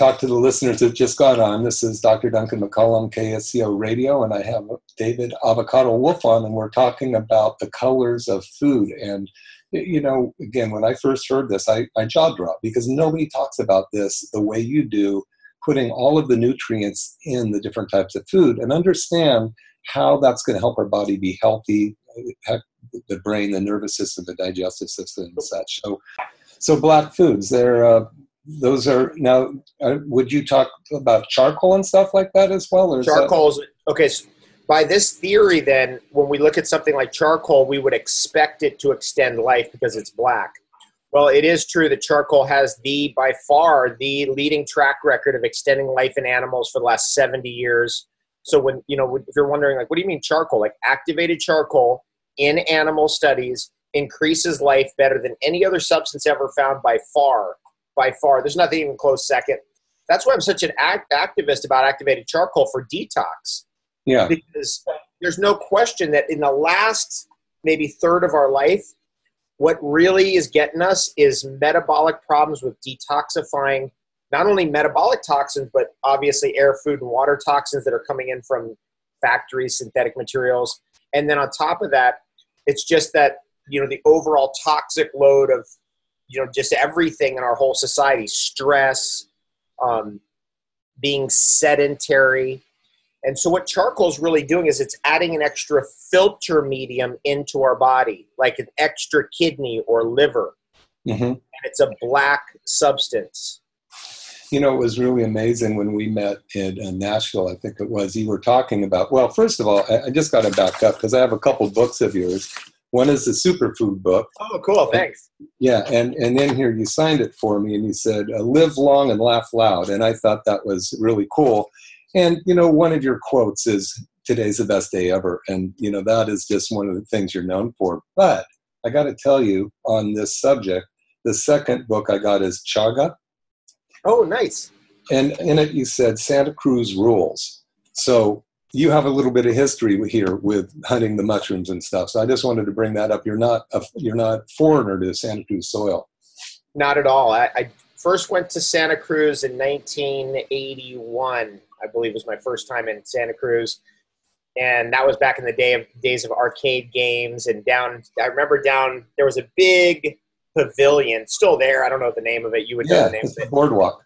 talk to the listeners that just got on. This is Dr. Duncan McCollum, KSCO Radio, and I have David Avocado Wolfe on, and we're talking about the colors of food. And, you know, again, when I first heard this, I, my jaw dropped because nobody talks about this the way you do, putting all of the nutrients in the different types of food and understand how that's going to help our body be healthy, the brain, the nervous system, the digestive system, and such. So, so black foods, they're uh, those are now uh, would you talk about charcoal and stuff like that as well or charcoal's that... okay so by this theory then when we look at something like charcoal we would expect it to extend life because it's black. Well it is true that charcoal has the by far the leading track record of extending life in animals for the last 70 years. So when you know if you're wondering like what do you mean charcoal? Like activated charcoal in animal studies increases life better than any other substance ever found by far by far. There's nothing even close second. That's why I'm such an act- activist about activated charcoal for detox. Yeah. Because there's no question that in the last maybe third of our life, what really is getting us is metabolic problems with detoxifying not only metabolic toxins, but obviously air, food, and water toxins that are coming in from factories, synthetic materials. And then on top of that, it's just that, you know, the overall toxic load of you know just everything in our whole society stress um, being sedentary. And so what charcoal is really doing is it's adding an extra filter medium into our body like an extra kidney or liver. Mm-hmm. and it's a black substance. You know it was really amazing when we met in uh, nashville i think it was you were talking about well first of all i, I just got to back up because i have a couple books of yours one is the superfood book. Oh, cool! Thanks. Yeah, and and then here you signed it for me, and you said uh, "Live long and laugh loud," and I thought that was really cool. And you know, one of your quotes is "Today's the best day ever," and you know that is just one of the things you're known for. But I got to tell you on this subject, the second book I got is Chaga. Oh, nice. And in it, you said Santa Cruz rules. So you have a little bit of history here with hunting the mushrooms and stuff. So I just wanted to bring that up. You're not a, you're not foreigner to Santa Cruz soil. Not at all. I, I first went to Santa Cruz in 1981. I believe was my first time in Santa Cruz, and that was back in the day of days of arcade games. And down, I remember down there was a big pavilion still there. I don't know the name of it. You would yeah, know the name of it. Boardwalk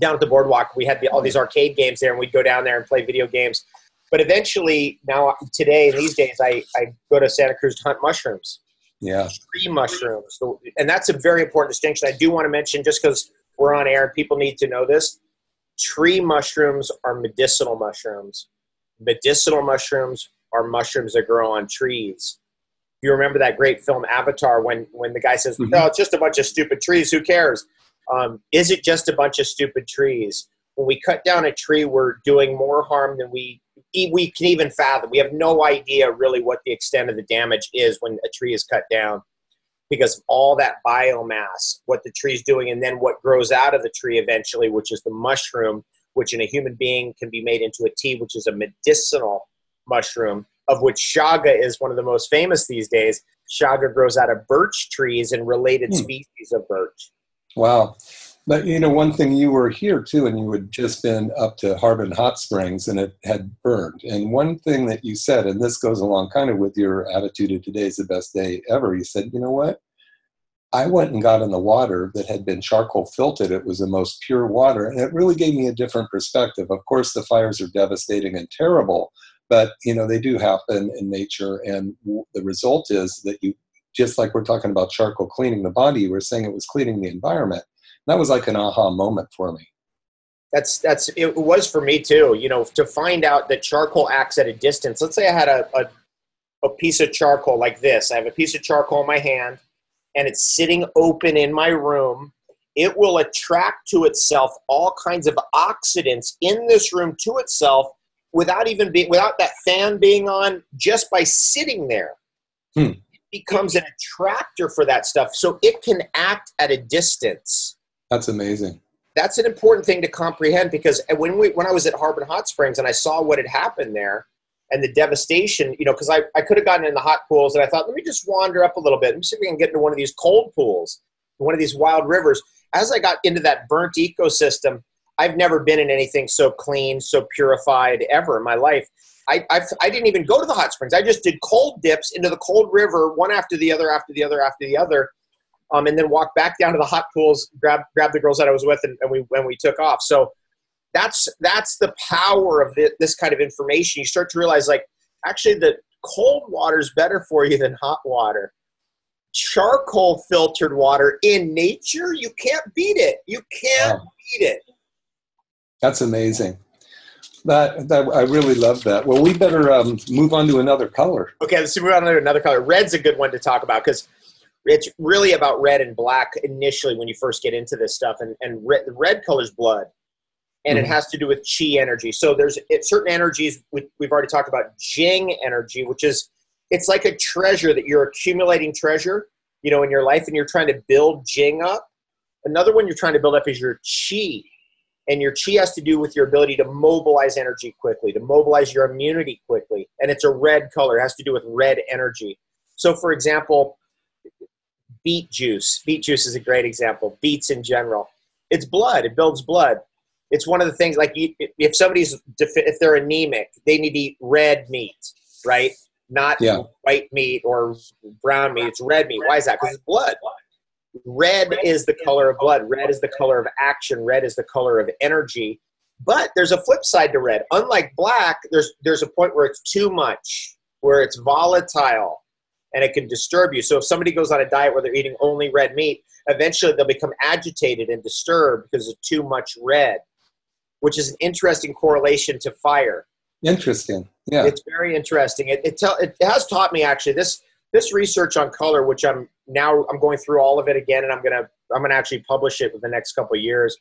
down at the boardwalk. We had the, all these arcade games there, and we'd go down there and play video games. But eventually, now today, these days, I, I go to Santa Cruz to hunt mushrooms. Yeah. Tree mushrooms. And that's a very important distinction. I do want to mention, just because we're on air and people need to know this tree mushrooms are medicinal mushrooms. Medicinal mushrooms are mushrooms that grow on trees. You remember that great film Avatar when, when the guy says, mm-hmm. No, it's just a bunch of stupid trees. Who cares? Um, is it just a bunch of stupid trees? When we cut down a tree, we're doing more harm than we we can even fathom. We have no idea really what the extent of the damage is when a tree is cut down because of all that biomass, what the tree is doing, and then what grows out of the tree eventually, which is the mushroom, which in a human being can be made into a tea, which is a medicinal mushroom, of which chaga is one of the most famous these days. Chaga grows out of birch trees and related hmm. species of birch. Wow. But you know, one thing you were here too, and you had just been up to Harbin Hot Springs, and it had burned. And one thing that you said, and this goes along kind of with your attitude of today's the best day ever. You said, you know what? I went and got in the water that had been charcoal filtered. It was the most pure water, and it really gave me a different perspective. Of course, the fires are devastating and terrible, but you know they do happen in nature, and the result is that you just like we're talking about charcoal cleaning the body, you were saying it was cleaning the environment. And that was like an aha moment for me. That's that's it was for me too. You know, to find out that charcoal acts at a distance. Let's say I had a, a a piece of charcoal like this. I have a piece of charcoal in my hand, and it's sitting open in my room. it will attract to itself all kinds of oxidants in this room to itself without even being without that fan being on just by sitting there hmm. Becomes an attractor for that stuff so it can act at a distance. That's amazing. That's an important thing to comprehend because when we when i was at harbin hot springs and i saw what had happened there and the devastation you know because I, I could have gotten in the hot pools and i thought let me just wander up a little bit. Let me see if we can get into one of these cold pools one of these wild rivers. As i got into that burnt ecosystem I've never been in anything so clean, so purified ever in my life. I, I've, I did not even go to the hot springs. I just did cold dips into the cold river, one after the other, after the other, after the other, um, and then walked back down to the hot pools, grab grab the girls that I was with, and, and we when we took off. So that's that's the power of this, this kind of information. You start to realize, like, actually, the cold water is better for you than hot water. Charcoal filtered water in nature, you can't beat it. You can't wow. beat it. That's amazing. That, that I really love that. Well, we better um, move on to another color. Okay, let's move on to another color. Red's a good one to talk about because it's really about red and black initially when you first get into this stuff. And, and red, red color's blood, and mm-hmm. it has to do with chi energy. So there's it, certain energies we, we've already talked about. Jing energy, which is it's like a treasure that you're accumulating treasure, you know, in your life, and you're trying to build Jing up. Another one you're trying to build up is your chi and your chi has to do with your ability to mobilize energy quickly, to mobilize your immunity quickly. And it's a red color, it has to do with red energy. So, for example, beet juice. Beet juice is a great example. Beets in general. It's blood, it builds blood. It's one of the things like if somebody's if they're anemic, they need to eat red meat, right? Not yeah. white meat or brown meat. It's red meat. Why is that? Because it's blood. Red is the color of blood. Red is the color of action. Red is the color of energy. But there's a flip side to red. Unlike black, there's there's a point where it's too much, where it's volatile, and it can disturb you. So if somebody goes on a diet where they're eating only red meat, eventually they'll become agitated and disturbed because of too much red, which is an interesting correlation to fire. Interesting. Yeah. It's very interesting. It it, tell, it has taught me actually this this research on color, which I'm now I'm going through all of it again, and I'm gonna I'm gonna actually publish it within the next couple years.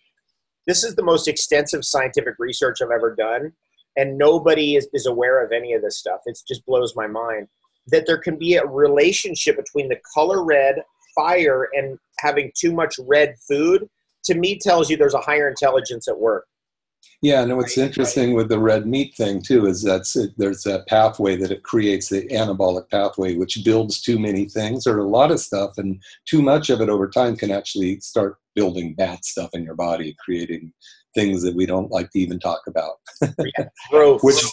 This is the most extensive scientific research I've ever done, and nobody is, is aware of any of this stuff. It just blows my mind that there can be a relationship between the color red, fire, and having too much red food. To me, tells you there's a higher intelligence at work. Yeah, and what's interesting with the red meat thing too is that there's that pathway that it creates the anabolic pathway, which builds too many things or a lot of stuff, and too much of it over time can actually start building bad stuff in your body, creating things that we don't like to even talk about. which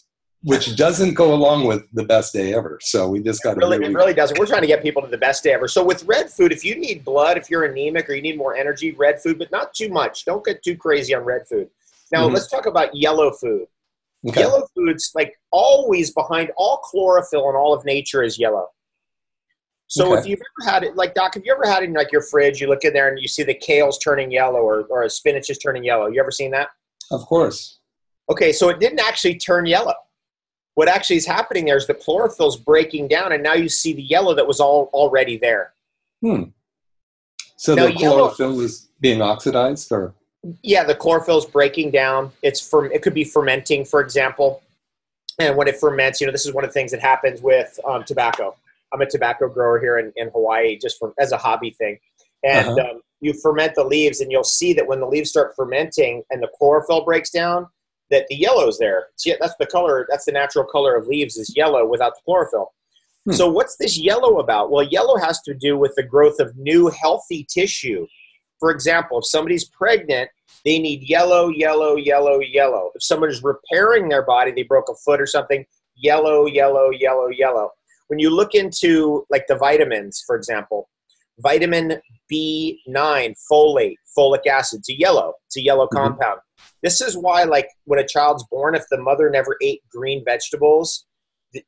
which doesn't go along with the best day ever. So we just got to really, really, it really doesn't. We're trying to get people to the best day ever. So with red food, if you need blood, if you're anemic or you need more energy, red food, but not too much. Don't get too crazy on red food. Now mm-hmm. let's talk about yellow food. Okay. Yellow foods, like always behind all chlorophyll in all of nature is yellow. So okay. if you've ever had it, like Doc, have you ever had it in like your fridge? You look in there and you see the kale's turning yellow or, or a spinach is turning yellow. You ever seen that? Of course. Okay, so it didn't actually turn yellow. What actually is happening there is the chlorophyll's breaking down, and now you see the yellow that was all already there. Hmm. So now, the chlorophyll yellow, is being oxidized, or yeah, the chlorophyll is breaking down. It's from it could be fermenting, for example. And when it ferments, you know, this is one of the things that happens with um, tobacco. I'm a tobacco grower here in, in Hawaii, just for, as a hobby thing. And uh-huh. um, you ferment the leaves, and you'll see that when the leaves start fermenting and the chlorophyll breaks down, that the yellow's there. See, that's the color. That's the natural color of leaves is yellow without the chlorophyll. Hmm. So what's this yellow about? Well, yellow has to do with the growth of new healthy tissue for example, if somebody's pregnant, they need yellow, yellow, yellow, yellow. If someone is repairing their body, they broke a foot or something, yellow, yellow, yellow, yellow. When you look into like the vitamins, for example, vitamin B9, folate, folic acid, it's a yellow. It's a yellow mm-hmm. compound. This is why, like, when a child's born, if the mother never ate green vegetables,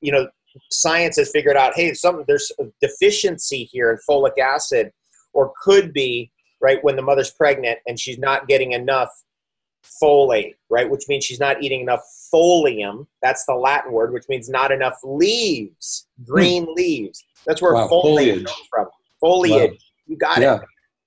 you know, science has figured out, hey, some there's a deficiency here in folic acid, or could be right, when the mother's pregnant and she's not getting enough folate, right, which means she's not eating enough folium. That's the Latin word, which means not enough leaves, green hmm. leaves. That's where wow, foliage comes from. Foliage. Wow. You got yeah. it.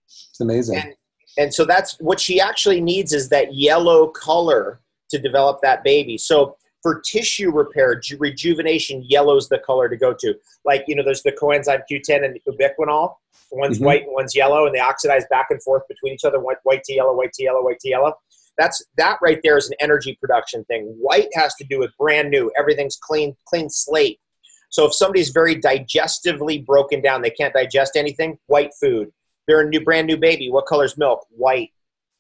It's amazing. And, And so that's what she actually needs is that yellow color to develop that baby. So for tissue repair, ju- rejuvenation, yellow's the color to go to. Like, you know, there's the coenzyme Q10 and ubiquinol. One's Mhm. white and one's yellow, and they oxidize back and forth between each other, white, white to yellow, white to yellow, white to yellow. That's that right there is an energy production thing. White has to do with brand new. Everything's clean, clean slate. So if somebody's very digestively broken down, they can't digest anything, white food. They're a new brand new baby. What color's milk? White.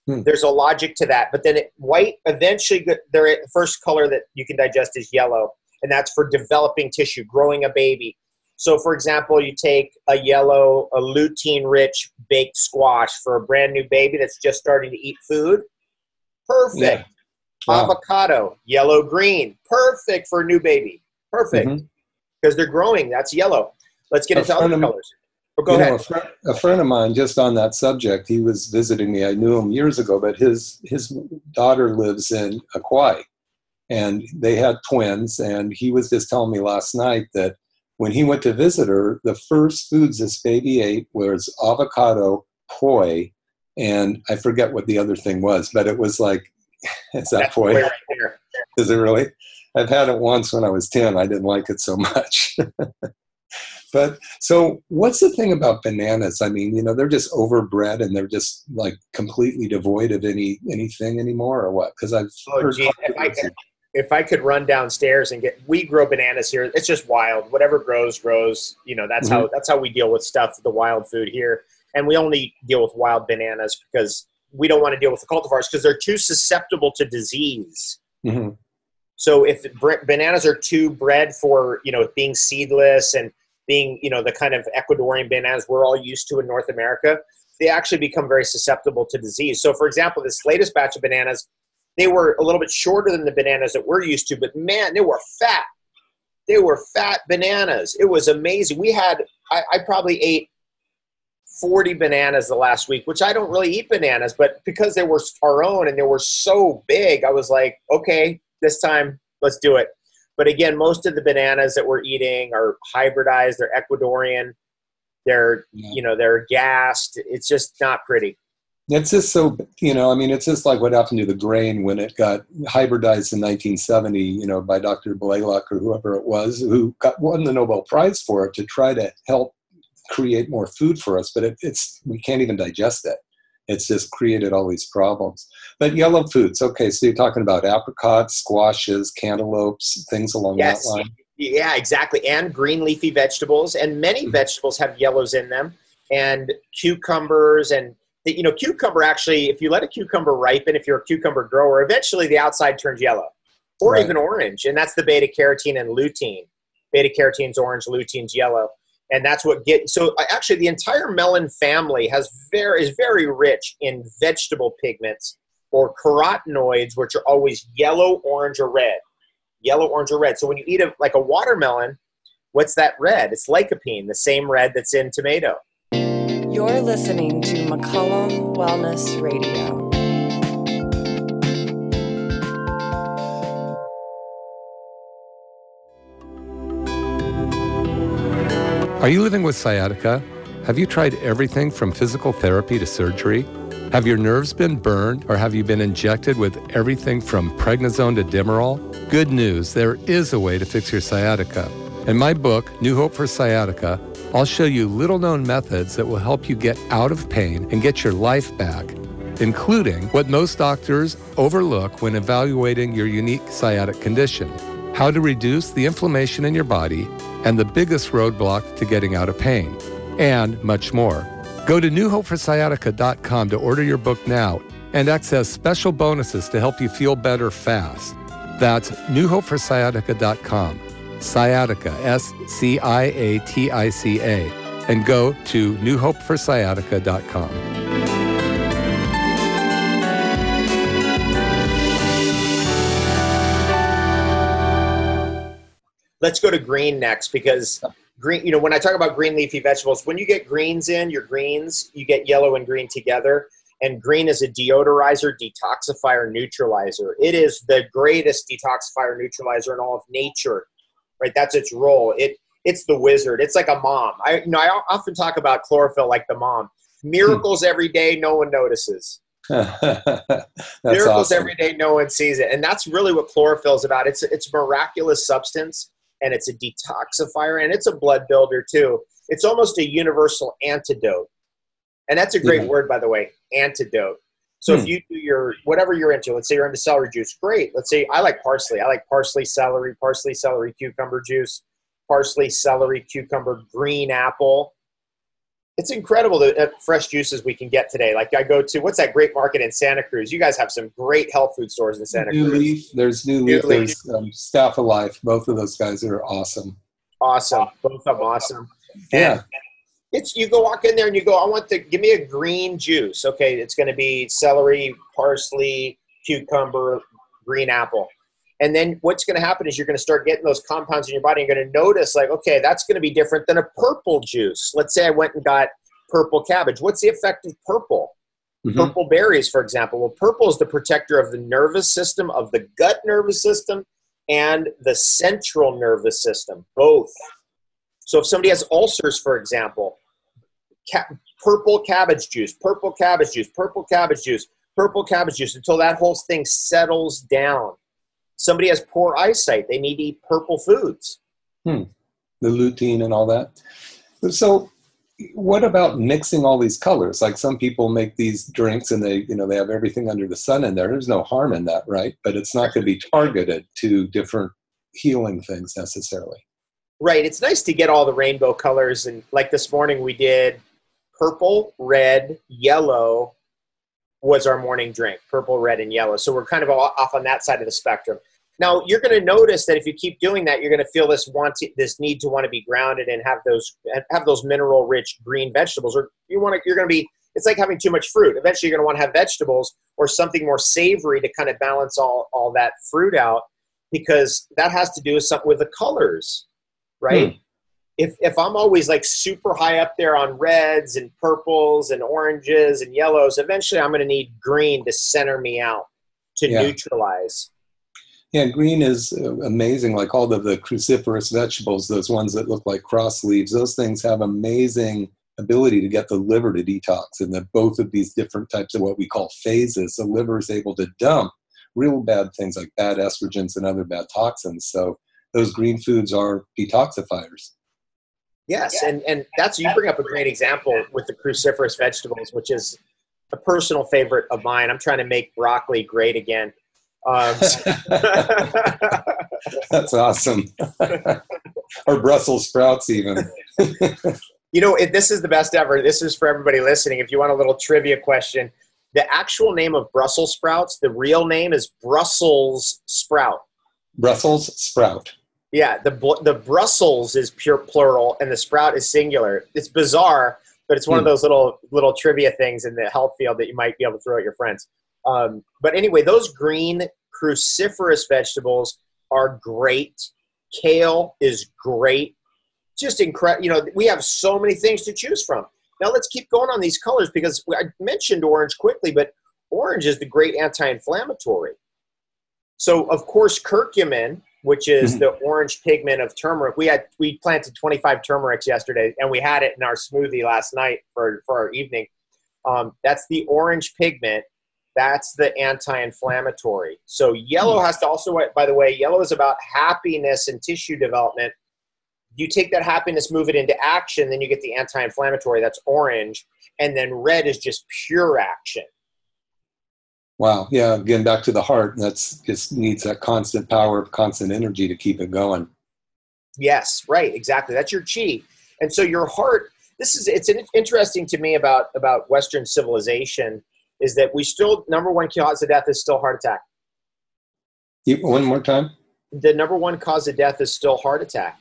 Hmm. There's a logic to that. But then it, white eventually the first color that you can digest is yellow. And that's for developing tissue, growing a baby. So, for example, you take a yellow, a lutein rich baked squash for a brand new baby that's just starting to eat food. Perfect. Yeah. Wow. Avocado, yellow green. Perfect for a new baby. Perfect. Mm-hmm. Because they're growing. That's yellow. Let's get A into other colors. Go you ahead. Know, a, friend, a friend of mine, just on that subject, he was visiting me. I knew him years ago, but his his daughter lives in Kauai, and they had twins. And he was just telling me last night that when he went to visit her, the first foods this baby ate was avocado, poi, and I forget what the other thing was, but it was like, is that poi? way right there. Is it really? I've had it once when I was 10. I didn't like it so much. but so, what's the thing about bananas? I mean, you know, they're just overbred and they're just like completely devoid of any anything anymore, or what? Because I've Oh, heard gee, if I could, if I could run downstairs and get, we grow bananas here. It's just wild. Whatever grows, grows. You know, that's how that's how we deal with stuff, the wild food here. And we only deal with wild bananas because we don't want to deal with the cultivars because they're too susceptible to disease. Mhm. So if bananas are too bred for you know being seedless and being you know the kind of Ecuadorian bananas we're all used to in North America, they actually become very susceptible to disease. So for example, this latest batch of bananas, they were a little bit shorter than the bananas that we're used to, but man, they were fat. They were fat bananas. It was amazing. We had I, I probably ate 40 bananas the last week, which I don't really eat bananas, but because they were our own and they were so big, I was like, okay, this time let's do it. But again, most of the bananas that we're eating are hybridized, they're Ecuadorian, they're Yeah. you know, they're gassed. It's just not pretty. It's just so, you know, I mean, it's just like what happened to the grain when it got hybridized in 1970, you know, by Dr. Blaylock or whoever it was, who got won the Nobel Prize for it to try to help create more food for us. But it, it's we can't even digest it. It's just created all these problems. But yellow foods, okay. So you're talking about apricots, squashes, cantaloupes, things along Yes. that line. Yeah, exactly. And green leafy vegetables, and many Mhm. vegetables have yellows in them, and cucumbers, and the- you know, cucumber actually, if you let a cucumber ripen, if you're a cucumber grower, eventually the outside turns yellow, or Right. even orange, and that's the beta carotene and lutein. Beta carotene's orange, lutein's yellow, and that's what get. So actually, the entire melon family has very is very rich in vegetable pigments or carotenoids, which are always yellow, orange, or red yellow, orange, or red. So when you eat a, like a watermelon, what's that red? It's lycopene, the same red that's in tomato. You're listening to McCollum Wellness Radio. Are you living with sciatica? Have you tried everything from physical therapy to surgery? Have your nerves been burned or have you been injected with everything from prednisone to Demerol? Good news, there is a way to fix your sciatica. In my book, New Hope for Sciatica, I'll show you little known methods that will help you get out of pain and get your life back, including what most doctors overlook when evaluating your unique sciatic condition how to reduce the inflammation in your body and the biggest roadblock to getting out of pain, and much more. Go to newhopeforsciatica.com to order your book now and access special bonuses to help you feel better fast. That's newhopeforsciatica.com, sciatica, S C I A T I C A, and go to newhopeforsciatica.com. Let's go to green next because green, you know, when I talk about green leafy vegetables, when you get greens in, your greens, you get yellow and green together. And green is a deodorizer, detoxifier, neutralizer. It is the greatest detoxifier neutralizer in all of nature, right? That's its role. It it's the wizard. It's like a mom. I you know I often talk about chlorophyll like the mom. Hmm. Miracles every day, no one notices. Miracles awesome. every day, no one sees it, and that's really what chlorophyll is about. It's it's a miraculous substance, and it's a detoxifier, and it's a blood builder too. It's almost a universal antidote, and that's a great Yeah. word, by the way, antidote. So if Hmm. you do your whatever you're into, let's say you're into celery juice, great. Let's say I like parsley. I like parsley, celery, parsley, celery, cucumber juice, parsley, celery, cucumber, green apple. It's incredible the uh, fresh juices we can get today. Like I go to what's that great market in Santa Cruz? You guys have some great health food stores in Santa New Cruz. Leaf, there's New New Leaf, Leaf. there's um, Staff of Life. Both of those guys are awesome. Awesome, both of them awesome. Yeah. It's you go walk in there and you go, I want the give me a green juice. Okay, it's going to be celery, parsley, cucumber, green apple. And then what's going to happen is you're going to start getting those compounds in your body. You're going to notice like, okay, that's going to be different than a purple juice. Let's say I went and got purple cabbage. What's the effect of purple? Mhm. Purple berries, for example. Well, purple is the protector of the nervous system, of the gut nervous system, and the central nervous system, both. So if somebody has ulcers, for example, ca- purple cabbage juice, purple cabbage juice, purple cabbage juice, purple cabbage juice until that whole thing settles down. Somebody has poor eyesight, they need to eat purple foods. Hmm. the lutein and all that. So, what about mixing all these colors? Like some people make these drinks and they, you know, they have everything under the sun in there. There's no harm in that, right? But it's not going to be targeted to different healing things necessarily. Right. It's nice to get all the rainbow colors. And like this morning, we did purple, red, yellow was our morning drink purple, red, and yellow. So we're kind of off on that side of the spectrum. Now you're going to notice that if you keep doing that, you're going to feel this want to, this need to want to be grounded and have those have those mineral rich green vegetables. Or you want to you're going to be it's like having too much fruit. Eventually, you're going to want to have vegetables or something more savory to kind of balance all all that fruit out because that has to do with something with the colors right? If if I'm always like super high up there on reds and purples and oranges and yellows, eventually I'm going to need green to center me out to Yeah. neutralize. Yeah, green is uh, amazing. Like all of the cruciferous vegetables, those ones that look like cross leaves, those things have amazing ability to get the liver to detox. And that both of these different types of what we call phases, the liver is able to dump real bad things like bad estrogens and other bad toxins. So those green foods are detoxifiers. Yes, and and that's you bring up a great example with the cruciferous vegetables, which is a personal favorite of mine. I'm trying to make broccoli great again. Um, That's awesome. or Brussels sprouts, even. You know, it, this is the best ever. This is for everybody listening. If you want a little trivia question, the actual name of Brussels sprouts, the real name is Brussels sprout. Brussels sprout. Yeah, the the Brussels is pure plural and the sprout is singular. It's bizarre, but it's one of Hmm. those little little trivia things in the health field that you might be able to throw at your friends. Um, but anyway, those green cruciferous vegetables are great. Kale is great. Just incredible. You know, we have so many things to choose from. Now let's keep going on these colors because I mentioned orange quickly, but orange is the great anti-inflammatory. So of course, curcumin, which is Mhm. the orange pigment of turmeric, we had we planted 25 turmerics yesterday, and we had it in our smoothie last night for for our evening. Um, that's the orange pigment. That's the anti-inflammatory. So yellow has to also, by the way, yellow is about happiness and tissue development. You take that happiness, move it into action, then you get the anti-inflammatory. That's orange, and then red is just pure action. Wow. Yeah. Again, back to the heart. That's just needs that constant power, constant energy to keep it going. Yes, right, exactly. That's your chi. And so your heart, this is it's interesting to me about about Western civilization is that we still number one cause of death is still heart attack. You- One more time. The number one cause of death is still heart attack.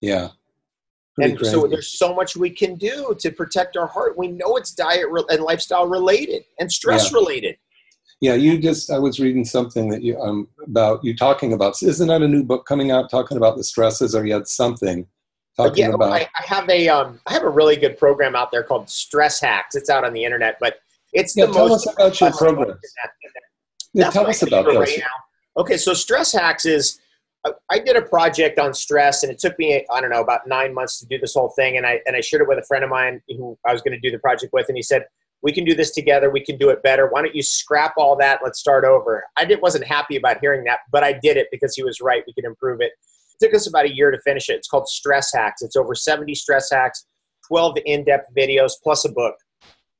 Yeah. Pretty and so there's so much we can do to protect our heart. We know it's diet re- and lifestyle related and stress Yeah. related. Yeah, you just, I was reading something that you, um, about you talking about, isn't that a new book coming out talking about the stresses or you had something talking yeah, about, I, I have a um, I have a really good program out there called Stress Hacks. It's out on the internet, but it's yeah, the tell most us about your program. Yeah, That's tell us about this. right now. Okay, so stress hacks is I, I did a project on stress, and it took me I don't know about nine months to do this whole thing. And I and I shared it with a friend of mine who I was going to do the project with, and he said, "We can do this together. We can do it better. Why don't you scrap all that? Let's start over." I did, wasn't happy about hearing that, but I did it because he was right. We could improve it. It took us about a year to finish it. It's called Stress Hacks. It's over seventy stress hacks, twelve in-depth videos plus a book.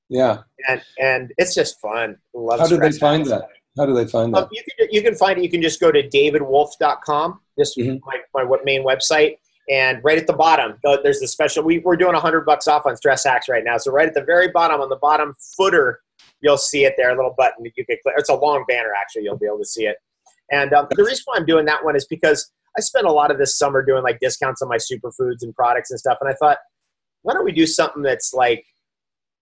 Yeah. And and it's just fun. Love How do they find hacks. that? How do they find Um, that? you, can, you can find it. You can just go to davidwolfe.com, just Mhm. my, my what- main website. And right at the bottom, there's the special. We, we're doing 100 bucks off on Stress Hacks right now. So right at the very bottom, on the bottom footer, you'll see it there, a little button that you can click. It's a long banner, actually. You'll be able to see it. And um, the reason why I'm doing that one is because I spent a lot of this summer doing like discounts on my superfoods and products and stuff. And I thought, why don't we do something that's like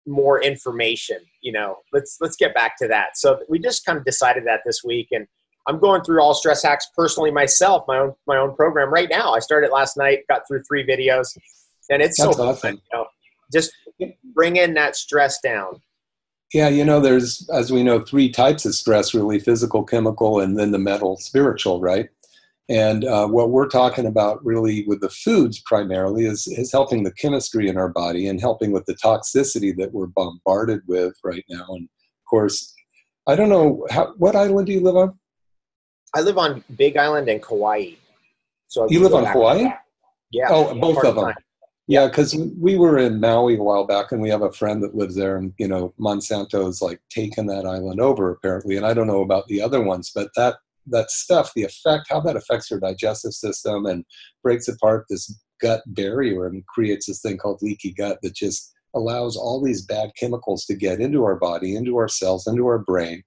more information you know let's let's get back to that so we just kind of decided that this week and i'm going through all stress hacks personally myself my own my own program right now i started last night got through three videos and it's That's so awesome. fun, you know, just bring in that stress down Yeah, you know, there's, as we know, three types of stress really physical, chemical, and then the mental, spiritual, right? And uh, what we're talking about really with the foods primarily is, is helping the chemistry in our body and helping with the toxicity that we're bombarded with right now. And of course, I don't know, how, what island do you live on? I live on big island and kauai so You live on Kauai? yeah Oh, both of them. time. Yeah, because we were in Maui a while back, and we have a friend that lives there, and you know Monsanto's like taken that island over apparently, and I don't know about the other ones, but that that stuff, the effect, how that affects your digestive system and breaks apart this gut barrier and creates this thing called leaky gut that just allows all these bad chemicals to get into our body, into our cells, into our brain,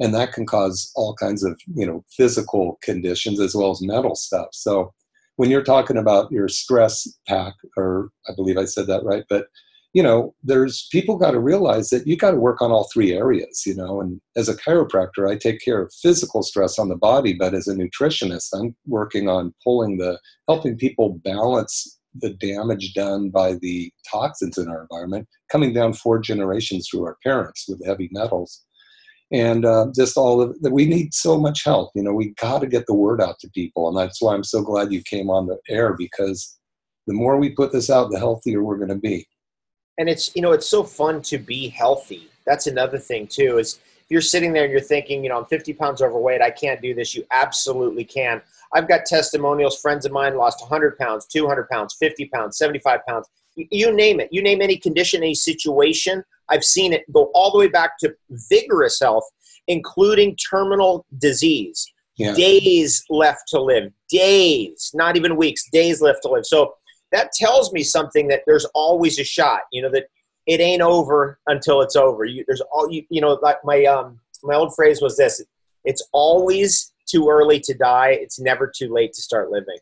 and that can cause all kinds of you know physical conditions as well as mental stuff. So when you're talking about your stress pack, or I believe I said that right, but you know, there's people got to realize that you got to work on all three areas, you know. And as a chiropractor, I take care of physical stress on the body, but as a nutritionist, I'm working on pulling the helping people balance the damage done by the toxins in our environment coming down four generations through our parents with heavy metals and uh, just all of that we need so much help you know we got to get the word out to people. And that's why i'm so glad you came on the air because the more we put this out the healthier we're going to be. And it's you know it's so fun to be healthy. That's another thing too is if you're sitting there and you're thinking you know i'm 50 pounds overweight i can't do this you absolutely can. I've got testimonials friends of mine lost 100 pounds 200 pounds 50 pounds 75 pounds you, name it. You name any condition any situation i've seen it go all the way back to vigorous health including terminal disease. Yeah. Days left to live. Days. Not even weeks. Days left to live. So that tells me something that there's always a shot you know that it ain't over until it's over. You there's all you, you know like my um my old phrase was this it's always too early to die. It's never too late to start living.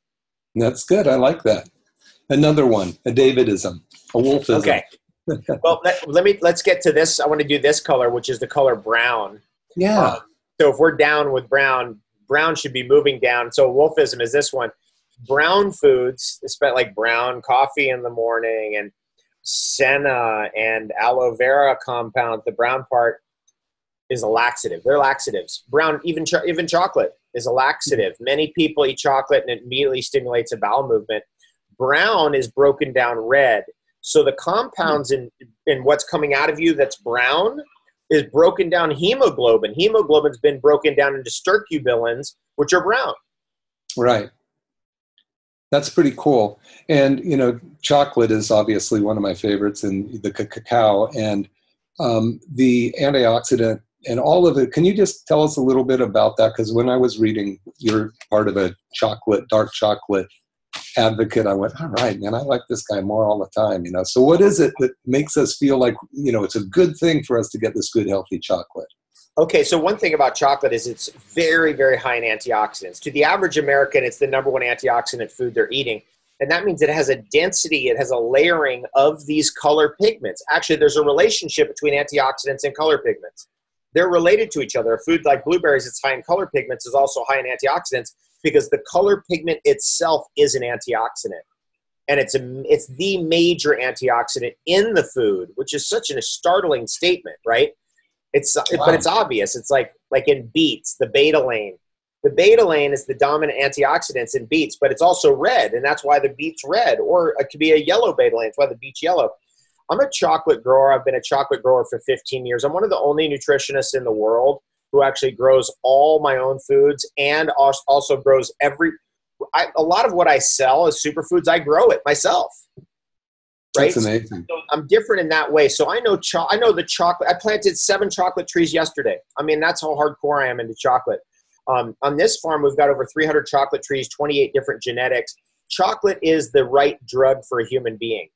That's good. I like that another one a davidism a wolfism okay well let, let me let's get to this i want to do this color which is the color brown yeah Um, so if we're down with brown, brown should be moving down. So wolfism is this one. Brown foods, especially like brown coffee in the morning and senna and aloe vera compound, the brown part is a laxative. They're laxatives. Brown, even cho- even chocolate is a laxative. Many people eat chocolate and it immediately stimulates a bowel movement. Brown is broken down red. So the compounds in in what's coming out of you that's brown is broken down hemoglobin. Hemoglobin's been broken down into stercobilins, which are brown. Right. That's pretty cool. And, you know, chocolate is obviously one of my favorites and the ca- cacao and um, the antioxidant and all of it. Can you just tell us a little bit about that? Because when I was reading, you're part of a chocolate, dark chocolate advocate. I went, all right, man, I like this guy more all the time, you know. So what is it that makes us feel like, you know, it's a good thing for us to get this good, healthy chocolate? Okay, so one thing about chocolate is it's very, very high in antioxidants. To the average American, it's the number one antioxidant food they're eating. And that means it has a density, it has a layering of these color pigments. Actually, there's a relationship between antioxidants and color pigments. They're related to each other. A food like blueberries, it's high in color pigments, is also high in antioxidants because the color pigment itself is an antioxidant. And it's, a, it's the major antioxidant in the food, which is such a startling statement, right? It's Wow. but it's obvious. It's like like in beets, the betalain. The betalain is the dominant antioxidants in beets, but it's also red, and that's why the beet's red, or it could be a yellow betalain. That's why the beet's yellow. I'm a chocolate grower. I've been a chocolate grower for 15 years. I'm one of the only nutritionists in the world who actually grows all my own foods and also grows every. I, a lot of what I sell is superfoods. I grow it myself. Right? That's amazing. So I'm different in that way. So I know cho- I know the chocolate. I planted seven chocolate trees yesterday. I mean, that's how hardcore I am into chocolate. Um, on this farm, we've got over 300 chocolate trees, 28 different genetics. Chocolate is the right drug for a human being.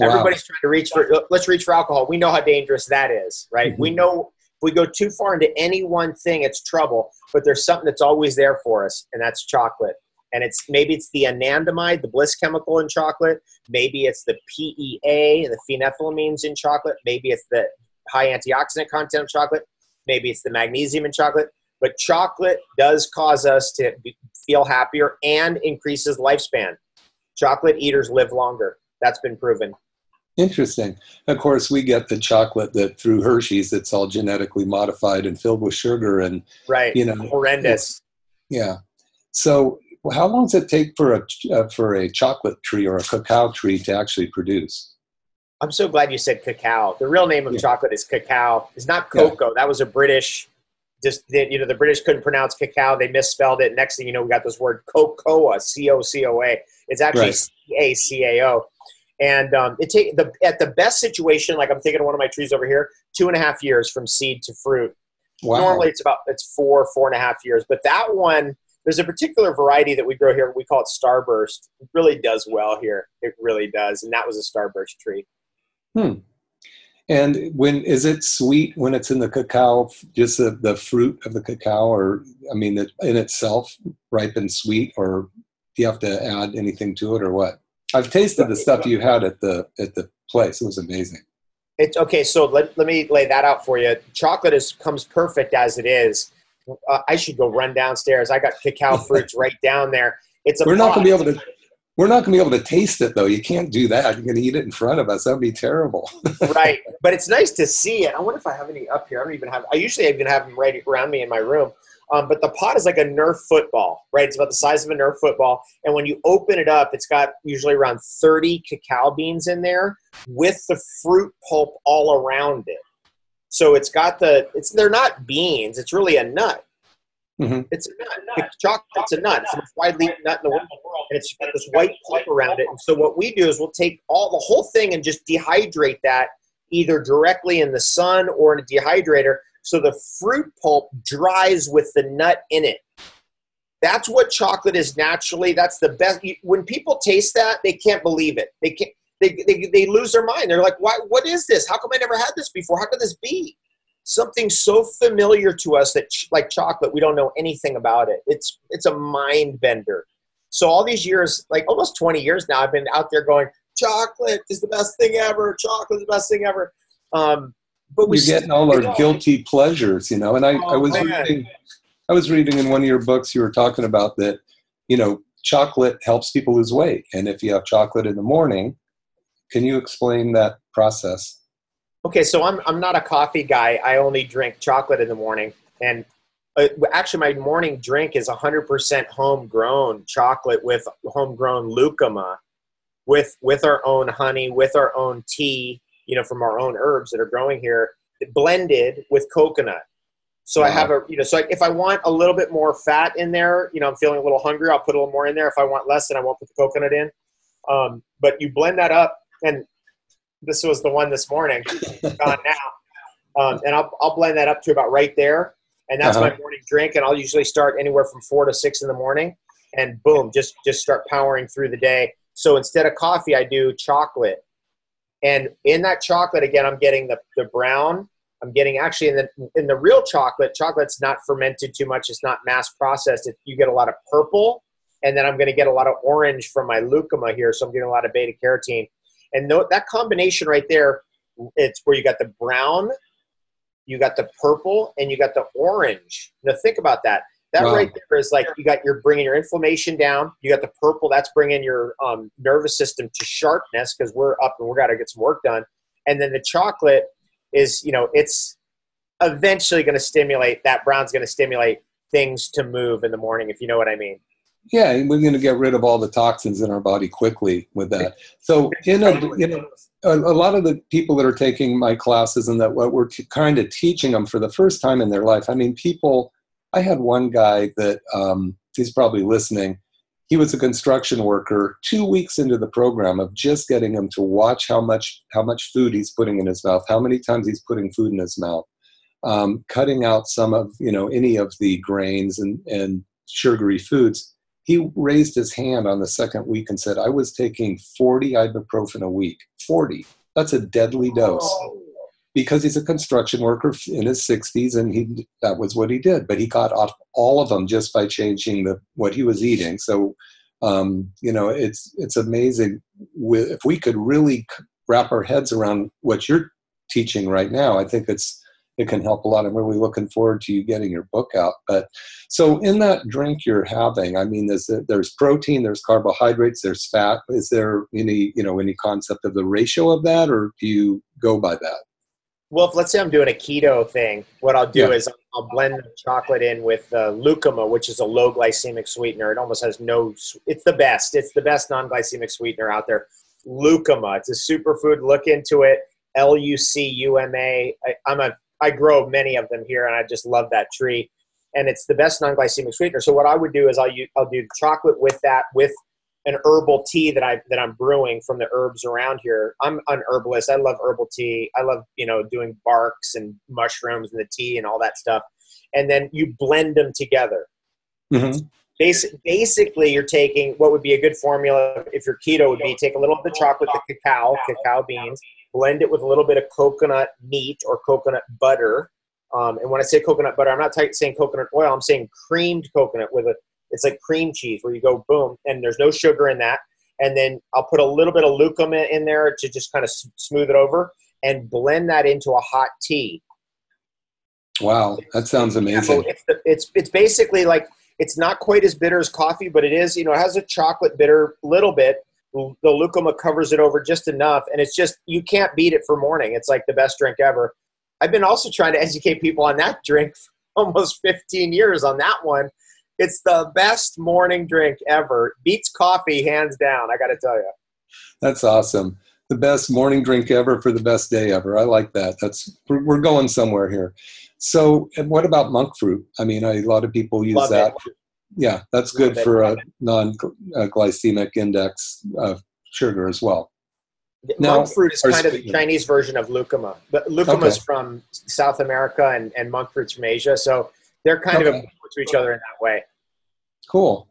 Wow. Everybody's trying to reach for, let's reach for alcohol. We know how dangerous that is, right? Mm-hmm. We know we go too far into any one thing, it's trouble, but there's something that's always there for us, and that's chocolate. And it's maybe it's the anandamide, the bliss chemical in chocolate. Maybe it's the PEA, the phenethylamines in chocolate. Maybe it's the high antioxidant content of chocolate. Maybe it's the magnesium in chocolate but chocolate does cause us to be, feel happier and increases lifespan. Chocolate eaters live longer. That's been proven. Interesting. Of course, we get the chocolate that through Hershey's, it's all genetically modified and filled with sugar and right. You know, horrendous. Yeah. So, how long does it take for a uh, for a chocolate tree or a cacao tree to actually produce? I'm so glad you said cacao. The real name of yeah. chocolate is cacao. It's not cocoa. Yeah. That was a British just you know the British couldn't pronounce cacao, they misspelled it. Next thing you know, we got this word cocoa, C O C O A. It's actually C A C A O. And um, it take the at the best situation, like I'm thinking of one of my trees over here, two and a half years from seed to fruit. Wow. Normally it's about it's four four and a half years, but that one there's a particular variety that we grow here. We call it Starburst. It really does well here. It really does, and that was a Starburst tree. Hmm. And when is it sweet when it's in the cacao, just the, the fruit of the cacao, or I mean, it, in itself ripe and sweet, or do you have to add anything to it, or what? I've tasted the stuff you had at the at the place. It was amazing. It's okay. So let, let me lay that out for you. Chocolate is comes perfect as it is. Uh, I should go run downstairs. I got cacao fruits right down there. It's a we're not going to be able to we're not going to be able to taste it though. You can't do that. You're going to eat it in front of us. That would be terrible. right. But it's nice to see it. I wonder if I have any up here. I don't even have, I usually even have them right around me in my room. Um, but the pot is like a Nerf football, right? It's about the size of a Nerf football. And when you open it up, it's got usually around 30 cacao beans in there with the fruit pulp all around it. So it's got the, it's, they're not beans. It's really a nut. Mm-hmm. It's a nut. Chocolate, it's chocolate's a nut. It's the most widely eaten nut in the world, and it's got this white pulp around it. And so what we do is we'll take all the whole thing and just dehydrate that either directly in the sun or in a dehydrator, so the fruit pulp dries with the nut in it. That's what chocolate is naturally. That's the best. When people taste that, they can't believe it. They can't. They, they, they lose their mind. They're like, "Why? What is this? How come I never had this before? How could this be?" something so familiar to us that like chocolate we don't know anything about it it's it's a mind bender so all these years like almost 20 years now i've been out there going chocolate is the best thing ever chocolate is the best thing ever um, but we're getting all our guilty pleasures you know and i, oh, I was man. reading i was reading in one of your books you were talking about that you know chocolate helps people lose weight and if you have chocolate in the morning can you explain that process Okay, so I'm I'm not a coffee guy. I only drink chocolate in the morning, and uh, actually, my morning drink is 100% homegrown chocolate with homegrown lucuma, with with our own honey, with our own tea, you know, from our own herbs that are growing here, blended with coconut. So wow. I have a, you know, so if I want a little bit more fat in there, you know, I'm feeling a little hungry, I'll put a little more in there. If I want less, then I won't put the coconut in. Um, but you blend that up, and this was the one this morning, gone now. Um, and I'll, I'll blend that up to about right there. And that's uh-huh. my morning drink. And I'll usually start anywhere from four to six in the morning. And boom, just, just start powering through the day. So instead of coffee, I do chocolate. And in that chocolate, again, I'm getting the, the brown. I'm getting actually in the in the real chocolate. Chocolate's not fermented too much. It's not mass processed. You get a lot of purple, and then I'm going to get a lot of orange from my lucuma here. So I'm getting a lot of beta carotene. And th- that combination right there, it's where you got the brown, you got the purple, and you got the orange. Now think about that. That wow. right there is like you got you're bringing your inflammation down. You got the purple. That's bringing your um, nervous system to sharpness because we're up and we're got to get some work done. And then the chocolate is, you know, it's eventually going to stimulate that brown's going to stimulate things to move in the morning, if you know what I mean. Yeah, we're going to get rid of all the toxins in our body quickly with that. So, in a, you know, a, a lot of the people that are taking my classes and that what we're t- kind of teaching them for the first time in their life. I mean, people. I had one guy that um, he's probably listening. He was a construction worker. Two weeks into the program of just getting him to watch how much how much food he's putting in his mouth, how many times he's putting food in his mouth, um, cutting out some of you know any of the grains and and sugary foods he raised his hand on the second week and said, I was taking 40 ibuprofen a week. 40. That's a deadly dose. Because he's a construction worker in his 60s, and he that was what he did. But he got off all of them just by changing the what he was eating. So, um, you know, it's it's amazing. If we could really wrap our heads around what you're teaching right now, I think it's it can help a lot. I'm really looking forward to you getting your book out. But so in that drink you're having, I mean, there's there's protein, there's carbohydrates, there's fat. Is there any you know any concept of the ratio of that, or do you go by that? Well, if, let's say I'm doing a keto thing, what I'll do yeah. is I'll blend the chocolate in with uh, Lucuma, which is a low glycemic sweetener. It almost has no. It's the best. It's the best non-glycemic sweetener out there. Lucuma. It's a superfood. Look into it. L U C U M A. I'm a I grow many of them here, and I just love that tree. And it's the best non-glycemic sweetener. So what I would do is I'll use, I'll do chocolate with that with an herbal tea that I that I'm brewing from the herbs around here. I'm an herbalist. I love herbal tea. I love you know doing barks and mushrooms and the tea and all that stuff. And then you blend them together. Mm-hmm. Basic, basically, you're taking what would be a good formula if you're keto would be take a little bit of the chocolate, the cacao, cacao beans, blend it with a little bit of coconut meat or coconut butter. Um, and when I say coconut butter, I'm not t- saying coconut oil. I'm saying creamed coconut with a. It's like cream cheese where you go boom, and there's no sugar in that. And then I'll put a little bit of lucuma in there to just kind of s- smooth it over, and blend that into a hot tea. Wow, that sounds amazing. It's, it's it's basically like it's not quite as bitter as coffee, but it is. You know, it has a chocolate bitter little bit, the lucuma covers it over just enough and it's just you can't beat it for morning it's like the best drink ever i've been also trying to educate people on that drink for almost 15 years on that one it's the best morning drink ever. Beats coffee hands down i gotta tell you that's awesome. The best morning drink ever for the best day ever. I like that. That's we're, going somewhere here. So what about monk fruit? I mean a lot of people use Love that. it. Yeah, that's good for a non-glycemic uh, index of sugar as well. Now, monk fruit is kind of the Chinese version of lucuma, but lucuma okay. is from South America and, and monk fruit's from Asia, so they're kind okay. of important to each other in that way. Cool.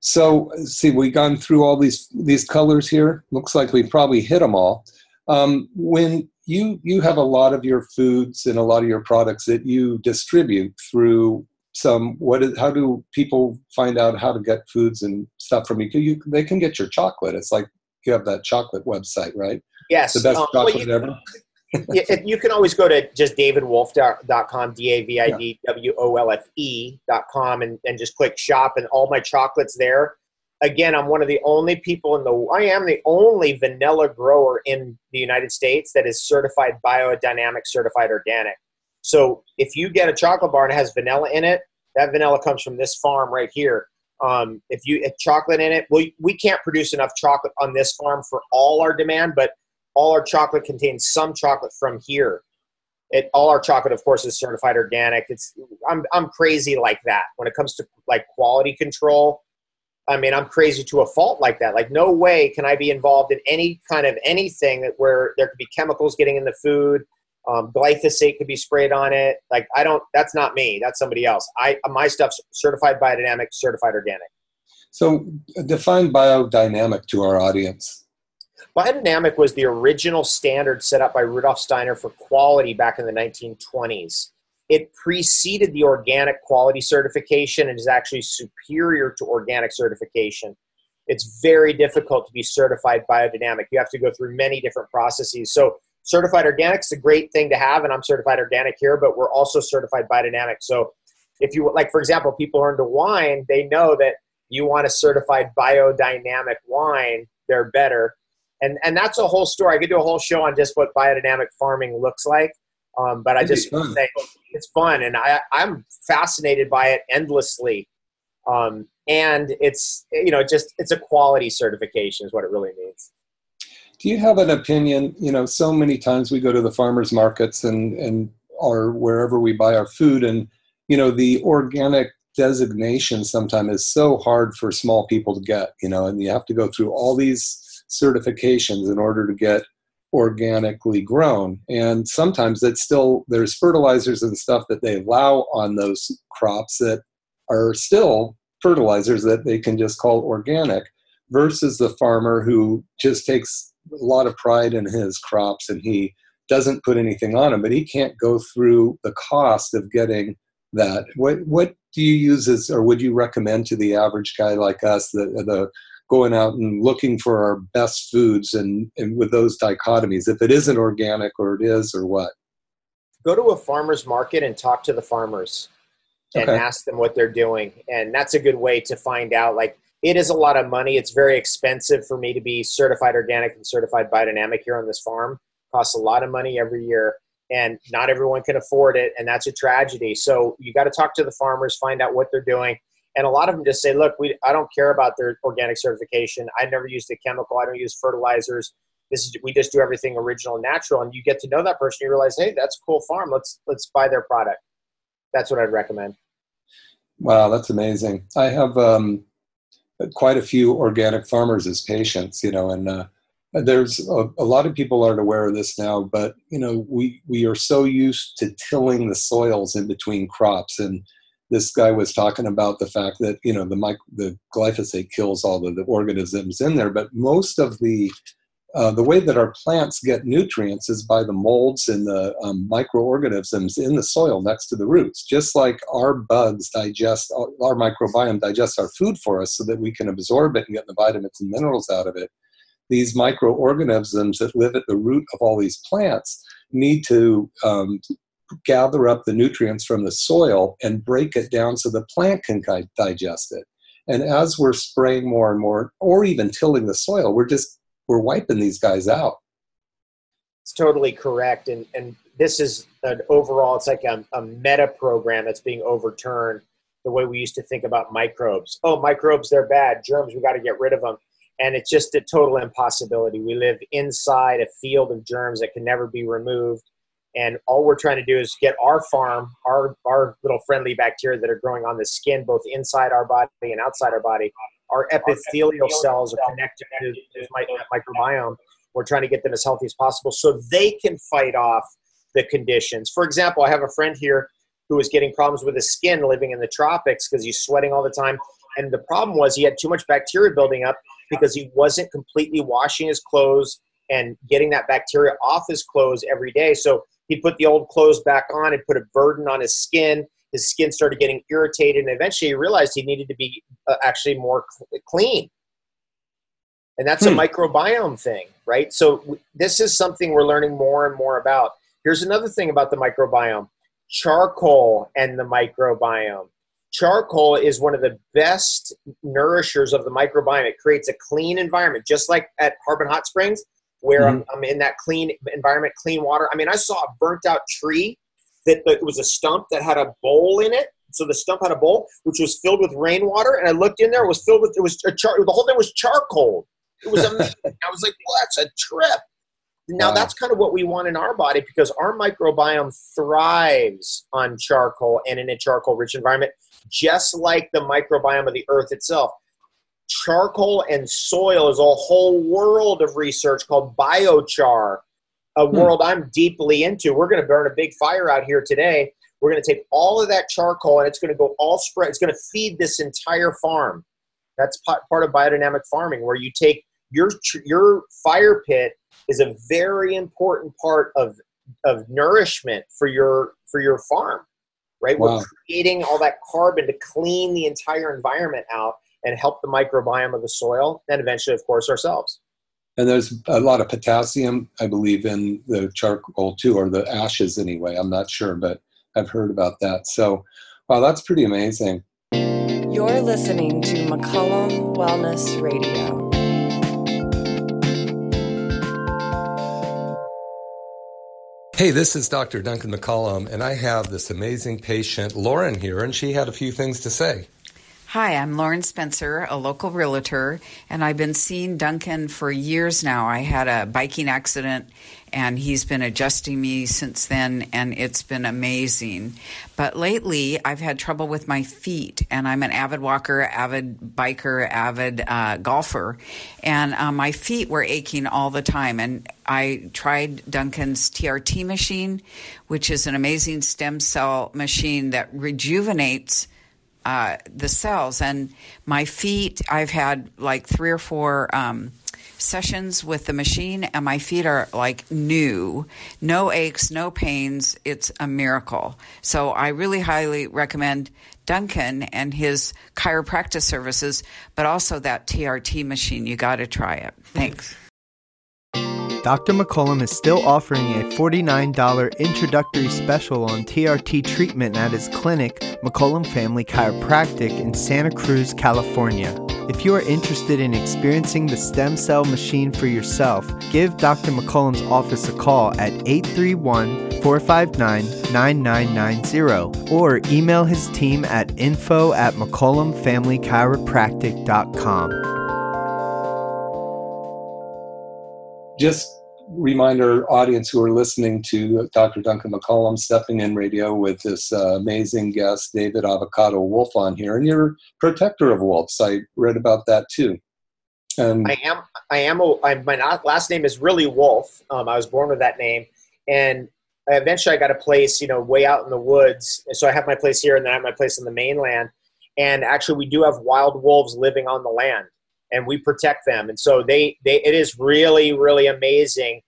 So, see, we've gone through all these these colors here. Looks like we probably hit them all. Um, when you you have a lot of your foods and a lot of your products that you distribute through some what is how do people find out how to get foods and stuff from you? you they can get your chocolate. It's like you have that chocolate website, right? Yes, the best um, chocolate well, you, ever. You can always go to just davidwolfe.com, d-a-v-i-d-w-o-l-f-e.com and, and just click shop and all my chocolates there. Again, I'm one of the only people in the, I am the only vanilla grower in the United States that is certified biodynamic, certified organic. So if you get a chocolate bar and it has vanilla in it, that vanilla comes from this farm right here. Um, if you have chocolate in it, we, we can't produce enough chocolate on this farm for all our demand, but all our chocolate contains some chocolate from here. It, all our chocolate, of course, is certified organic. It's I'm I'm crazy like that when it comes to like quality control. I mean, I'm crazy to a fault like that. Like, no way can I be involved in any kind of anything that where there could be chemicals getting in the food um, glyphosate could be sprayed on it. Like I don't. That's not me. That's somebody else. I my stuff's certified biodynamic, certified organic. So define biodynamic to our audience. Biodynamic was the original standard set up by Rudolf Steiner for quality back in the 1920s. It preceded the organic quality certification and is actually superior to organic certification. It's very difficult to be certified biodynamic. You have to go through many different processes. So certified organic is a great thing to have, and I'm certified organic here, but we're also certified biodynamic. So if you like, for example, people are into wine, they know that you want a certified biodynamic wine, they're better. And and that's a whole story. I could do a whole show on just what biodynamic farming looks like. Um, but I just say it's fun, and I I'm fascinated by it endlessly. Um, and it's you know just it's a quality certification is what it really means. Do you have an opinion? You know, so many times we go to the farmers markets and and or wherever we buy our food, and you know the organic designation sometimes is so hard for small people to get. You know, and you have to go through all these certifications in order to get organically grown. And sometimes it's still there's fertilizers and stuff that they allow on those crops that are still fertilizers that they can just call organic versus the farmer who just takes a lot of pride in his crops and he doesn't put anything on them but he can't go through the cost of getting that. What what do you use as or would you recommend to the average guy like us the the going out and looking for our best foods and, and with those dichotomies if it isn't organic or it is or what? Go to a farmer's market and talk to the farmers and okay. ask them what they're doing. And that's a good way to find out like it is a lot of money. It's very expensive for me to be certified organic and certified biodynamic here on this farm. It costs a lot of money every year and not everyone can afford it and that's a tragedy. So you got to talk to the farmers find out what they're doing and a lot of them just say, look, we, I don't care about their organic certification. I never used a chemical. I don't use fertilizers. This is, we just do everything original and natural. And you get to know that person. You realize, hey, that's a cool farm. Let's, let's buy their product. That's what I'd recommend. Wow, that's amazing. I have um, quite a few organic farmers as patients, you know, and uh, there's a, a, lot of people aren't aware of this now, but you know, we we are so used to tilling the soils in between crops, and this guy was talking about the fact that you know the the glyphosate kills all of the organisms in there, but most of the uh, the way that our plants get nutrients is by the molds and the um, microorganisms in the soil next to the roots. Just like our bugs digest, our microbiome digests our food for us so that we can absorb it and get the vitamins and minerals out of it. These microorganisms that live at the root of all these plants need to um, gather up the nutrients from the soil and break it down so the plant can digest it. And as we're spraying more and more, or even tilling the soil, we're just we're wiping these guys out. It's totally correct, and and this is an overall. It's like a, a meta program that's being overturned. The way we used to think about microbes. Oh, microbes, they're bad. Germs, we got to get rid of them. And it's just a total impossibility. We live inside a field of germs that can never be removed and all we're trying to do is get our farm, our, our little friendly bacteria that are growing on the skin, both inside our body and outside our body. Our epithelial cells are connected to the microbiome. We're trying to get them as healthy as possible so they can fight off the conditions. For example, I have a friend here who was getting problems with his skin living in the tropics because he's sweating all the time. And the problem was he had too much bacteria building up because he wasn't completely washing his clothes and getting that bacteria off his clothes every day. So he put the old clothes back on and put a burden on his skin. His skin started getting irritated, and eventually he realized he needed to be uh, actually more cl- clean. And that's hmm. a microbiome thing, right? So w- this is something we're learning more and more about. Here's another thing about the microbiome charcoal and the microbiome. Charcoal is one of the best nourishers of the microbiome. It creates a clean environment, just like at Harbin Hot Springs where mm-hmm. I'm, I'm, in that clean environment, clean water. I mean, I saw a burnt out tree that, was a stump that had a bowl in it. So the stump had a bowl which was filled with rainwater, and I looked in there. It was filled with it was a char. The whole thing was charcoal. It was amazing. I was like, "Well, that's a trip." Now wow. that's kind of what we want in our body because our microbiome thrives on charcoal and in a charcoal-rich environment, just like the microbiome of the earth itself charcoal and soil is a whole world of research called biochar, a hmm. world I'm deeply into. We're going to burn a big fire out here today. We're going to take all of that charcoal and it's going to go all spread. It's going to feed this entire farm. That's part of biodynamic farming, where you take your your fire pit is a very important part of of nourishment for your for your farm, right? Wow. We're creating all that carbon to clean the entire environment out and help the microbiome of the soil and eventually, of course, ourselves. And there's a lot of potassium, I believe, in the charcoal too, or the ashes anyway. I'm not sure, but I've heard about that. So, wow, that's pretty amazing. You're listening to McCollum Wellness Radio. Hey, this is Dr. Duncan McCollum, and I have this amazing patient, Lauren, here, and she had a few things to say. Hi, I'm Lauren Spencer, a local realtor, and I've been seeing Duncan for years now. I had a biking accident and he's been adjusting me since then, and it's been amazing. But lately, I've had trouble with my feet, and I'm an avid walker, avid biker, avid uh, golfer, and uh, my feet were aching all the time. And I tried Duncan's TRT machine, which is an amazing stem cell machine that rejuvenates uh, the cells. And my feet, I've had like three or four um, sessions with the machine, and my feet are like new. No aches, no pains. It's a miracle. So I really highly recommend Duncan and his chiropractic services, but also that TRT machine. You got to try it. Thanks. Dr. McCollum is still offering a $49 introductory special on TRT treatment at his clinic, McCollum Family Chiropractic in Santa Cruz, California. If you are interested in experiencing the stem cell machine for yourself, give Dr. McCollum's office a call at 831 459 9990 or email his team at info at McCollumFamilyChiropractic.com. Just remind our audience who are listening to Dr. Duncan McCollum stepping in radio with this uh, amazing guest, David Avocado Wolfe, on here. And you're protector of wolves. I read about that too. And I am. I am. A, I, my last name is really Wolfe. Um, I was born with that name, and eventually I got a place, you know, way out in the woods. So I have my place here, and then I have my place in the mainland. And actually, we do have wild wolves living on the land and we protect them. And so they, they it is really, really amazing.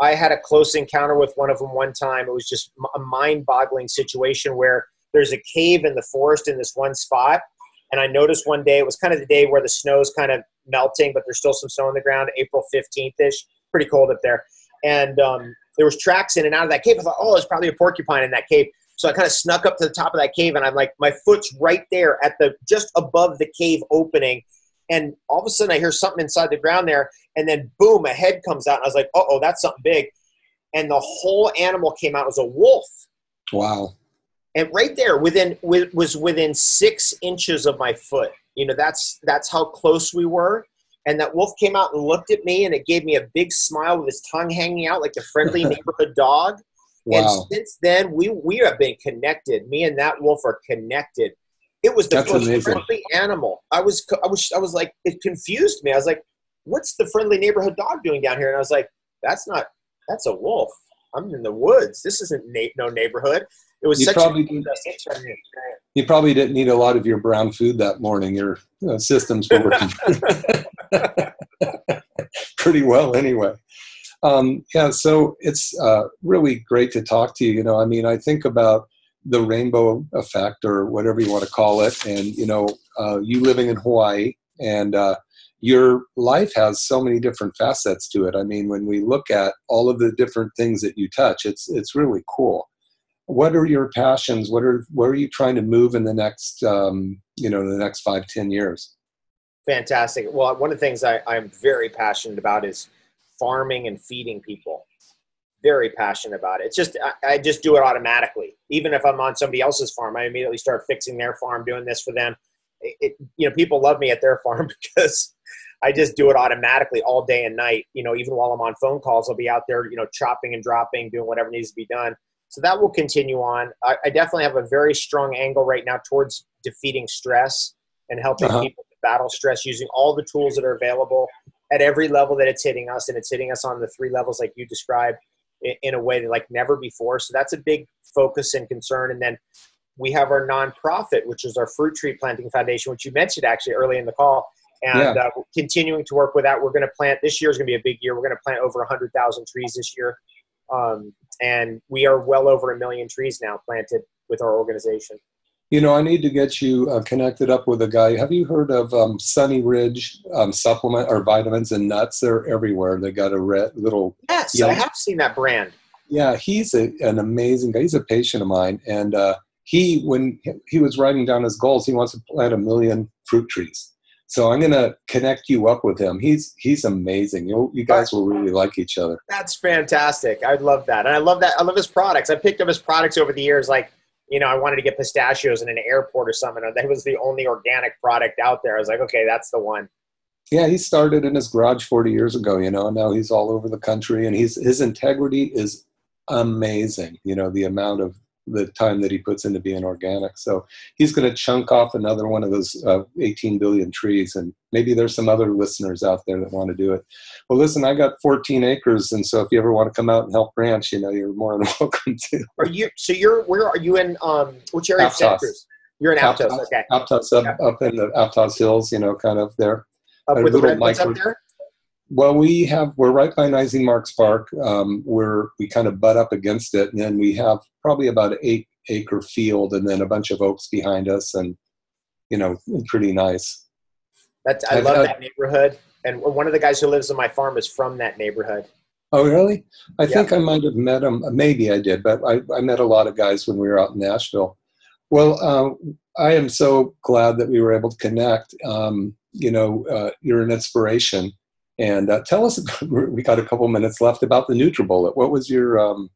I had a close encounter with one of them one time. It was just a mind boggling situation where there's a cave in the forest in this one spot. And I noticed one day, it was kind of the day where the snow's kind of melting, but there's still some snow on the ground, April 15th ish, pretty cold up there. And um, there was tracks in and out of that cave. I thought, oh, there's probably a porcupine in that cave. So I kind of snuck up to the top of that cave and I'm like, my foot's right there at the just above the cave opening and all of a sudden I hear something inside the ground there, and then boom, a head comes out, and I was like, oh, that's something big. And the whole animal came out it was a wolf. Wow. And right there, within was within six inches of my foot. You know, that's that's how close we were. And that wolf came out and looked at me, and it gave me a big smile with his tongue hanging out like a friendly neighborhood dog. Wow. And since then, we we have been connected. Me and that wolf are connected. It was the That's most amazing. friendly animal. I was, I was, I was like, it confused me. I was like, what's the friendly neighborhood dog doing down here? And I was like, that's not, that's a wolf. I'm in the woods. This isn't na- no neighborhood. It was you such probably You probably didn't eat a lot of your brown food that morning. Your uh, systems were working pretty well anyway. Um, yeah, so it's uh, really great to talk to you. You know, I mean, I think about the rainbow effect or whatever you want to call it. And you know uh, you living in hawaii and uh, your life has so many different facets to it. I mean when we look at all of the different things that you touch it's it's really cool. What are your passions? What are where are you trying to move in the next um, you know the next five ten years? Fantastic. Well one of the things I, i'm very passionate about is farming and feeding people very passionate about it. It's just I, I, just do it automatically. Even if I'm on somebody else's farm, I immediately start fixing their farm, doing this for them. It, it, you know, people love me at their farm because I just do it automatically all day and night. You know, even while I'm on phone calls, I'll be out there, you know, chopping and dropping, doing whatever needs to be done. So that will continue on. I, I definitely have a very strong angle right now towards defeating stress and helping uh-huh. people battle stress using all the tools that are available at every level that it's hitting us, and it's hitting us on the three levels like you described in a way that like never before. So that's a big focus and concern. And then we have our nonprofit, which is our fruit tree planting foundation, which you mentioned actually early in the call. And yeah. uh, continuing to work with that, we're going to plant. This year is going to be a big year. We're going to plant over 100,000 trees this year, um, and we are well over a million trees now planted with our organization. You know, I need to get you uh, connected up with a guy. Have you heard of um, Sunny Ridge um, supplement or vitamins and nuts? They're everywhere. They got a red little. Yes, yellow. I have seen that brand. Yeah, he's a, an amazing guy. He's a patient of mine, and uh, he when he was writing down his goals, he wants to plant a million fruit trees. So I'm going to connect you up with him. He's he's amazing. You you guys will really like each other. That's fantastic. I love that, and I love that. I love his products. I picked up his products over the years. Like you know, I wanted to get pistachios in an airport or something. That was the only organic product out there. I was like, okay, that's the one. Yeah, he started in his garage 40 years ago, you know, and now he's all over the country and he's his integrity is amazing. You know, the amount of the time that he puts into being organic. So he's going to chunk off another one of those uh, 18 billion trees. And maybe there's some other listeners out there that want to do it. Well, listen, I got 14 acres. And so if you ever want to come out and help ranch, you know, you're more than welcome to. Are you, so you're, where are you in, um, which area of Santa Cruz? You're in Aptos, Aptos okay. Aptos, up, up in the Aptos Hills, you know, kind of there. Up with the redwoods up there? Well, we have we're right by Nisene Marks Park. Um, we're we kind of butt up against it, and then we have probably about an eight acre field, and then a bunch of oaks behind us, and you know, pretty nice. That's I I've, love that neighborhood, and one of the guys who lives on my farm is from that neighborhood. Oh, really? I think I might have met him. Maybe I did, but I, I met a lot of guys when we were out in Nashville. Well, um, I am so glad that we were able to connect. Um, you know, uh, you're an inspiration and uh, tell us, we got a couple minutes left about the NutriBullet. What was your um,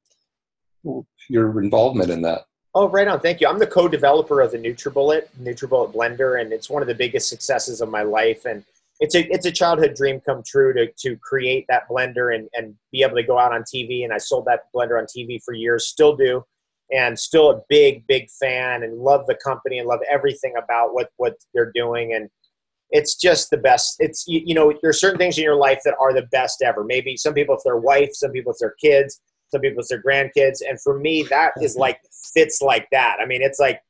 your involvement in that? Oh, right on. Thank you. I'm the co-developer of the NutriBullet, NutriBullet blender, and it's one of the biggest successes of my life. And it's a it's a childhood dream come true to to create that blender and and be able to go out on TV. And I sold that blender on TV for years, still do, and still a big big fan and love the company and love everything about what what they're doing. And it's just the best. It's you, you know there are certain things in your life that are the best ever. Maybe some people it's their wife, some people it's their kids, some people it's their grandkids, and for me that is like fits like that. I mean, it's like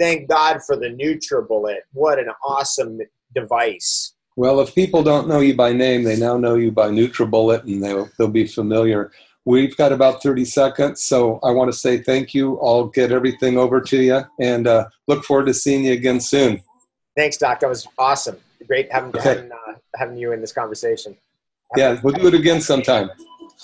thank God for the NutriBullet. What an awesome device. Well, if people don't know you by name, they now know you by NutriBullet, and they'll they'll be familiar. We've got about 30 seconds, so I want to say thank you. I'll get everything over to you, and uh, look forward to seeing you again soon. Thanks, Doc. That was awesome. Great having okay. having, uh, having you in this conversation. Have yeah, we'll do it again sometime.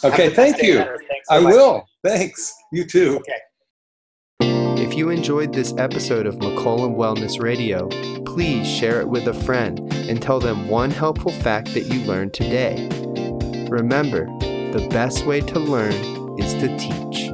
Okay, thank you. So I much. will. Thanks. You too. Okay. If you enjoyed this episode of McCollum Wellness Radio, please share it with a friend and tell them one helpful fact that you learned today. Remember, the best way to learn is to teach.